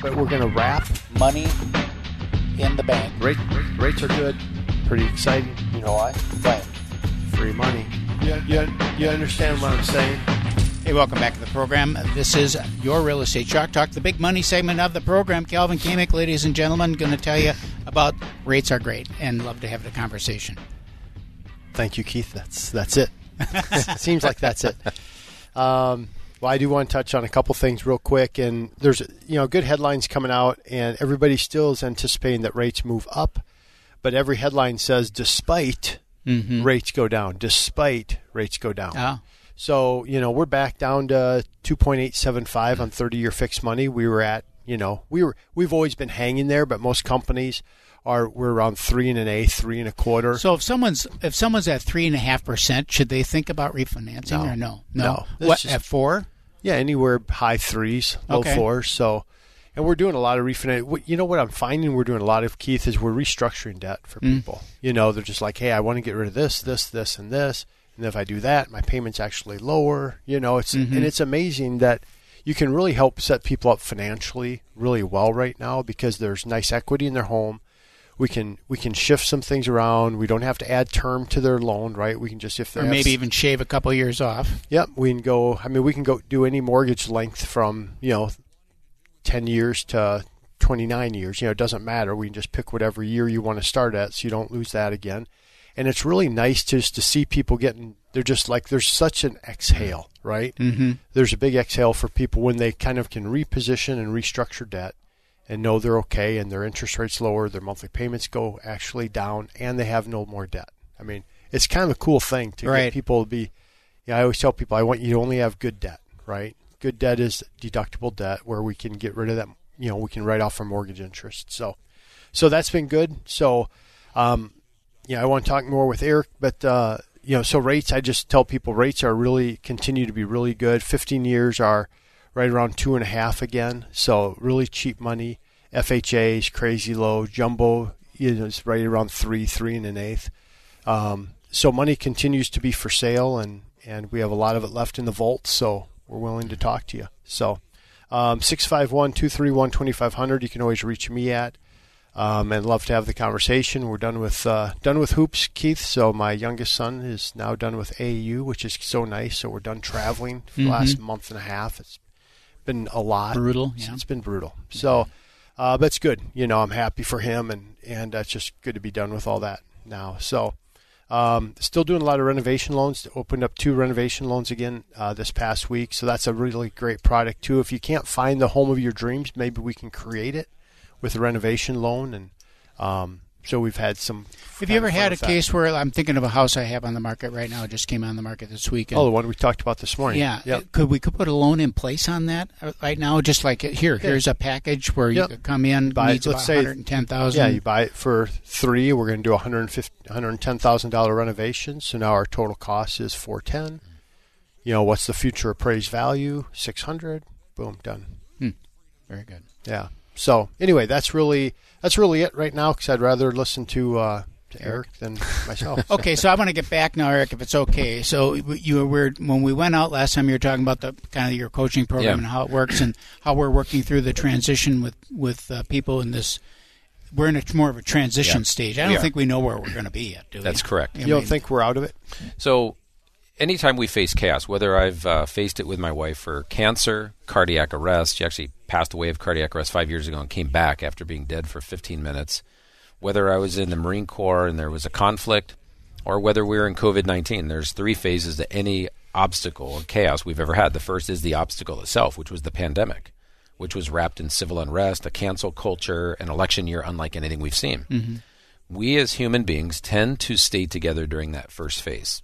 But we're going to wrap money in the bank. Rate, rates are good. Pretty exciting. You know why? Why? Free money. You, you, you understand what I'm saying? Hey, welcome back to the program. This is your Real Estate Chalk Talk, the big money segment of the program. Calvin Kamick, ladies and gentlemen, going to tell you about rates are great and love to have the conversation. Thank you, Keith. That's that's it. Seems like that's it. Um, well, I do want to touch on a couple things real quick, and there's you know good headlines coming out, and everybody still is anticipating that rates move up, but every headline says despite Mm-hmm. rates go down, despite rates go down. Oh, So you know we're back down to two point eight seven five on thirty year fixed money. We were at you know we were we've always been hanging there, but most companies are we're around three and an eighth, three and a quarter. so if someone's if someone's at three and a half percent, should they think about refinancing No. or no? No. That's What just- at four? Yeah, anywhere high threes, low Okay. fours. So, and we're doing a lot of refinance. You know what I'm finding? We're doing a lot of Keith is we're restructuring debt for Mm. people. You know, they're just like, hey, I want to get rid of this, this, this, and this, and if I do that, my payment's actually lower. You know, it's Mm-hmm. and it's amazing that you can really help set people up financially really well right now because there's nice equity in their home. We can we can shift some things around. We don't have to add term to their loan, right? We can just if Or maybe even shave a couple years off. Yep, we can go. I mean, we can go do any mortgage length from you know, ten years to twenty nine years. You know, it doesn't matter. We can just pick whatever year you want to start at, so you don't lose that again. And it's really nice just to see people getting. They're just like there's such an exhale, right? Mm-hmm. There's a big exhale for people when they kind of can reposition and restructure debt and know they're okay and their interest rates lower, their monthly payments go actually down, and they have no more debt. I mean, it's kind of a cool thing to Right. get people to be. Yeah, I always tell people I want you to only have good debt, right? Good debt is deductible debt where we can get rid of that. You know, we can write off our mortgage interest. So, so that's been good. So, um, yeah, I want to talk more with Eric, but uh, you know, so rates. I just tell people rates are really continue to be really good. Fifteen years are right around two and a half again, so really cheap money. FHA is crazy low. Jumbo you know, is right around three, three and an eighth. Um, so money continues to be for sale, and and we have a lot of it left in the vault. So we're willing to talk to you. So. Um, 651 231 2500. You can always reach me at um, and love to have the conversation. We're done with uh, done with hoops, Keith. So my youngest son is now done with AAU, which is so nice. So we're done traveling for the last month and a half. It's been a lot. Brutal, yeah. it's been brutal. So, uh, but it's good. You know, I'm happy for him, and and it's just good to be done with all that now. So. Um, still doing a lot of renovation loans. Opened up two renovation loans again uh, this past week, so that's a really great product too. If you can't find the home of your dreams, maybe we can create it with a renovation loan, and um, so we've had some. Have you ever kind of fun had a case where I'm thinking of a house I have on the market right now? It just came on the market this week. Oh, the one we talked about this morning. Yeah. Yep. Could we could put a loan in place on that uh, right now? Just like uh, here, here's a package where you could come in, Buy- needs let's about say- one hundred ten thousand. Yeah, you buy it for three. We're going to do a hundred and fifty, hundred and ten thousand dollar renovation. So now our total cost is four ten. You know, what's the future appraised value? Six hundred. Boom, done. Very good. Yeah. So anyway, that's really that's really it right now because I'd rather listen to uh, to Eric than myself. Okay, so I want to get back now, Eric, if it's okay. So you were when we went out last time, you were talking about the kind of your coaching program Yeah. and how it works and how we're working through the transition with with uh, people in this. We're in a more of a transition Yeah. stage. I don't are. think we know where we're going to be yet. Do we? That's correct. I You don't think we're out of it? So, anytime we face chaos, whether I've uh, faced it with my wife for cancer, cardiac arrest, she actually passed away of cardiac arrest five years ago and came back after being dead for 15 minutes, whether I was in the Marine Corps and there was a conflict, or whether we were in COVID 19, there's three phases to any obstacle or chaos we've ever had. The first is the obstacle itself, which was the pandemic, which was wrapped in civil unrest, a cancel culture, an election year unlike anything we've seen. We as human beings tend to stay together during that first phase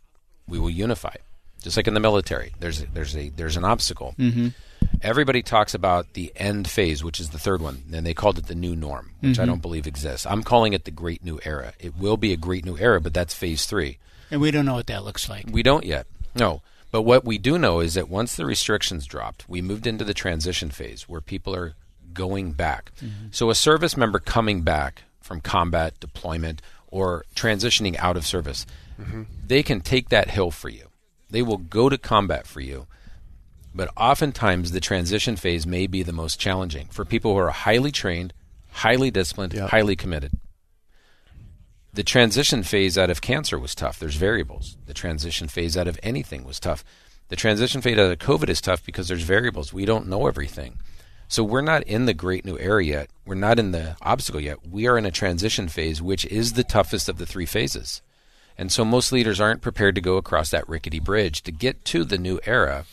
we will unify. Just like in the military, there's there's a there's an obstacle, and Everybody talks about the end phase, which is the third one, and they called it the new norm, which I mm-hmm. don't believe exists. I'm calling it the great new era. It will be a great new era, but that's phase three. And we don't know what that looks like. We don't yet. No. But what we do know is that once the restrictions dropped, we moved into the transition phase where people are going back. Mm-hmm. So a service member coming back from combat, deployment, or transitioning out of service, Mm-hmm. they can take that hill for you. They will go to combat for you. But oftentimes the transition phase may be the most challenging for people who are highly trained, highly disciplined, Yeah. highly committed. The transition phase out of cancer was tough. There's variables. The transition phase out of anything was tough. The transition phase out of COVID is tough because there's variables. We don't know everything. So we're not in the great new era yet. We're not in the obstacle yet. We are in a transition phase, which is the toughest of the three phases. And so most leaders aren't prepared to go across that rickety bridge to get to the new era,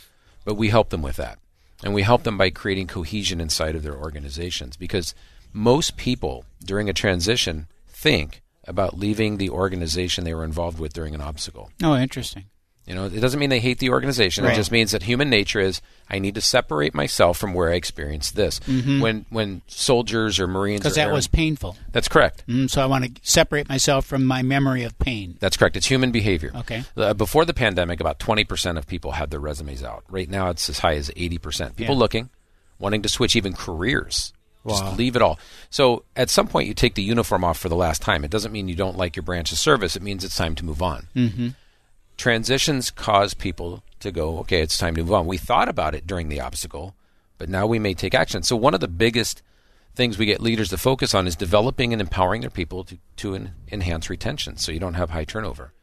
but we help them with that. And we help them by creating cohesion inside of their organizations because most people during a transition think about leaving the organization they were involved with during an obstacle. Oh, interesting. You know, it doesn't mean they hate the organization. Right. It just means that human nature is I need to separate myself from where I experienced this. When when soldiers or Marines Because that was painful. that's correct. Mm, so I want to separate myself from my memory of pain. That's correct. It's human behavior. Okay. Uh, before the pandemic, about 20% of people had their resumes out. Right now, it's as high as 80%. People Yeah. looking, wanting to switch even careers. Wow. Just leave it all. So at some point, you take the uniform off for the last time. It doesn't mean you don't like your branch of service. It means it's time to move on. Mm-hmm. Transitions cause people to go, okay, it's time to move on. We thought about it during the obstacle, but now we may take action. So one of the biggest things we get leaders to focus on is developing and empowering their people to, to en- enhance retention so you don't have high turnover,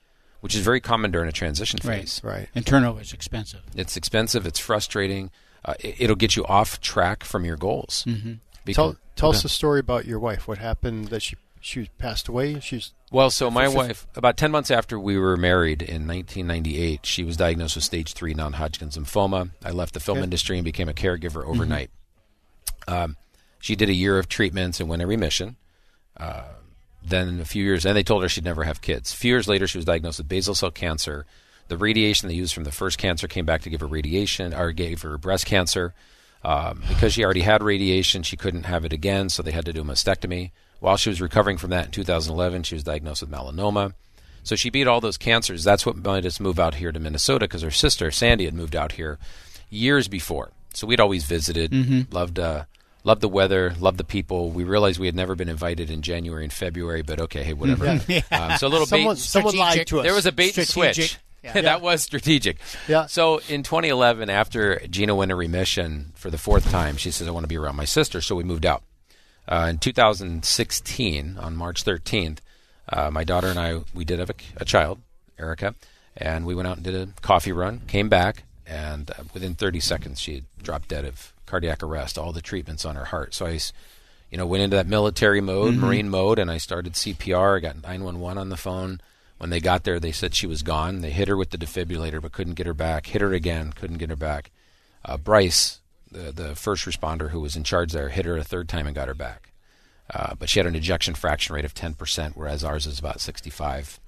which is very common during a transition phase. Right. right. And turnover is expensive. It's expensive, it's frustrating, uh, it, it'll get you off track from your goals. Mm-hmm. Tell tell us a story about your wife. What happened that she she passed away? She's Well, so my wife, about 10 months after we were married in 1998, she was diagnosed with stage 3 non Hodgkin's lymphoma. I left the film Okay. industry and became a caregiver overnight. Um, she did a year of treatments and went in remission. Uh, then a few years, and they told her she'd never have kids. A few years later, she was diagnosed with basal cell cancer. The radiation they used from the first cancer came back to give her radiation, or gave her breast cancer. Um, because she already had radiation, she couldn't have it again, so they had to do a mastectomy. While she was recovering from that in 2011, she was diagnosed with melanoma. So she beat all those cancers. That's what made us move out here to Minnesota because her sister Sandy had moved out here years before. So we'd always visited, loved uh, loved the weather, loved the people. We realized we had never been invited in January and February, but okay, hey, whatever. Um, so a little someone bait, someone lied to us. there was a bait and switch. Yeah. that was strategic. Yeah. So in 2011, after Gina went in remission for the fourth time, she says, "I want to be around my sister." So we moved out. Uh, in 2016, on March 13th, uh, my daughter and I we did have a, a child, Erica, and we went out and did a coffee run. Came back, and uh, within 30 seconds, she had dropped dead of cardiac arrest. All the treatments on her heart. So I, you know, went into that military mode, Marine mode, and I started CPR. I got 911 on the phone. When they got there, they said she was gone. They hit her with the defibrillator, but couldn't get her back. Hit her again, couldn't get her back. Uh, Bryce, the the first responder who was in charge there, hit her a third time and got her back. Uh, but she had an ejection fraction rate of 10%, whereas ours is about 65.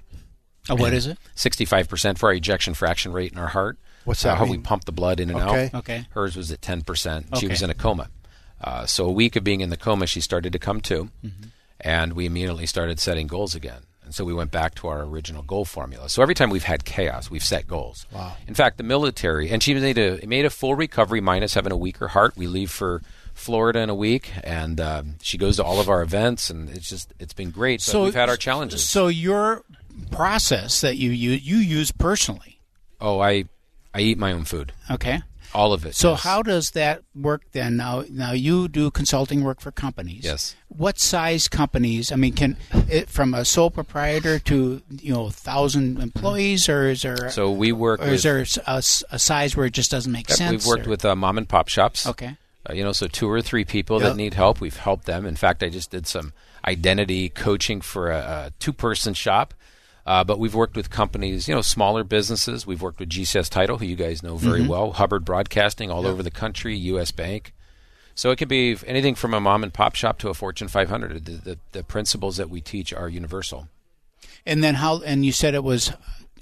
Oh, what is it? 65% for our ejection fraction rate in our heart. What's Uh, that how we pump the blood in and Okay. out. Okay. Hers was at 10%. Okay. She was in a coma. Uh, so a week of being in the coma, she started to come to, Mm-hmm. and we immediately started setting goals again. And so we went back to our original goal formula. So every time we've had chaos, we've set goals. Wow. In fact, the military, and she made a made a full recovery minus having a weaker heart. We leave for Florida in a week, and um, she goes to all of our events, and it's just it's been great. But we've had our challenges. So your process that you you, you use personally, oh, I I eat my own food, okay? All of it. So yes. how does that work then? Now, now you do consulting work for companies. Yes. What size companies? I mean, can it from a sole proprietor to you know thousand employees, or is there So we work or with is there a, a size where it just doesn't make sense? We've worked or- with uh, mom and pop shops. Okay. Uh, you know, so two or three people Yep. that need help, we've helped them. In fact, I just did some identity coaching for a, a two-person shop. Uh, but we've worked with companies, you know, smaller businesses. We've worked with GCS Title, who you guys know very well, Hubbard Broadcasting all over the country, U.S. Bank. So it can be anything from a mom and pop shop to a Fortune 500. The, the, the principles that we teach are universal. And then how? And you said it was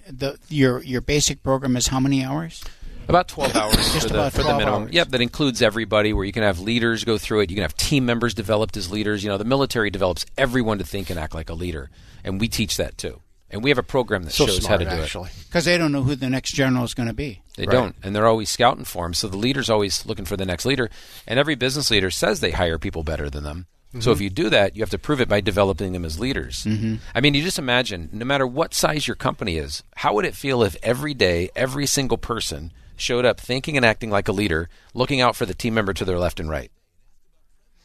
the your your basic program is how many hours? About 12 hours Just for the, about for the minimum. hours. Yep, that includes everybody where you can have leaders go through it. You can have team members developed as leaders. You know, the military develops everyone to think and act like a leader. And we teach that too. And we have a program that So shows smart, how to do actually. Because they don't know who the next general is going to be. They Right. don't. And they're always scouting for them. So the leader's always looking for the next leader. And every business leader says they hire people better than them. So if you do that, you have to prove it by developing them as leaders. Mm-hmm. I mean, you just imagine, no matter what size your company is, how would it feel if every day, every single person showed up thinking and acting like a leader, looking out for the team member to their left and right?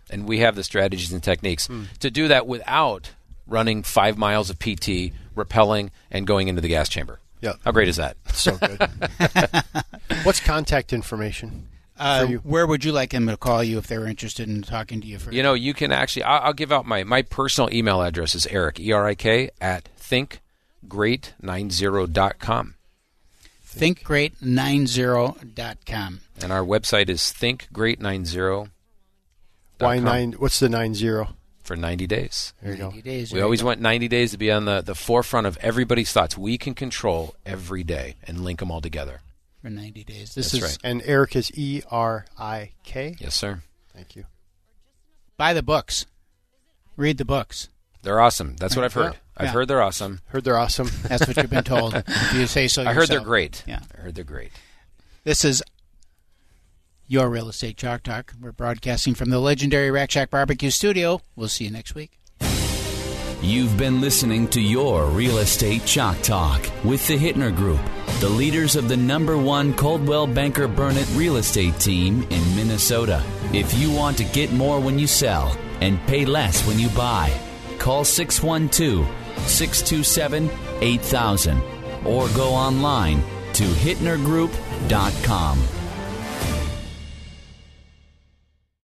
And we have the strategies and techniques to do that without running five miles of PT, rappelling, and going into the gas chamber. Yeah. How great is that? So good. What's contact information Uh, where would you like them to call you if they were interested in talking to you? For You know, you can actually. I'll, I'll give out my my personal email address is Eric E R I K at thinkgreat90.com, thinkgreat90.com. and our website is thinkgreat90 Why nine? What's the nine zero? For 90 days. There you go. days. We always go. want 90 days to be on the, the forefront of everybody's thoughts. We can control every day and link them all together. for 90 days. This That's is right. And Eric is E R I K. Yes, sir. Thank you. buy the books. Read the books. They're awesome. That's what I've heard. Yeah. I've Yeah. heard they're awesome. Heard they're awesome. That's what you've been told. if you say so I heard they're great. Yeah. I heard they're great. This is your Real Estate Chalk Talk. We're broadcasting from the legendary Rack Shack Barbecue Studio. We'll see you next week. You've been listening to your Real Estate Chalk Talk with the Hittner Group, the leaders of the number one Coldwell Banker Burnett real estate team in Minnesota. If you want to get more when you sell and pay less when you buy, call 612 627 8000 or go online to hittnergroup.com.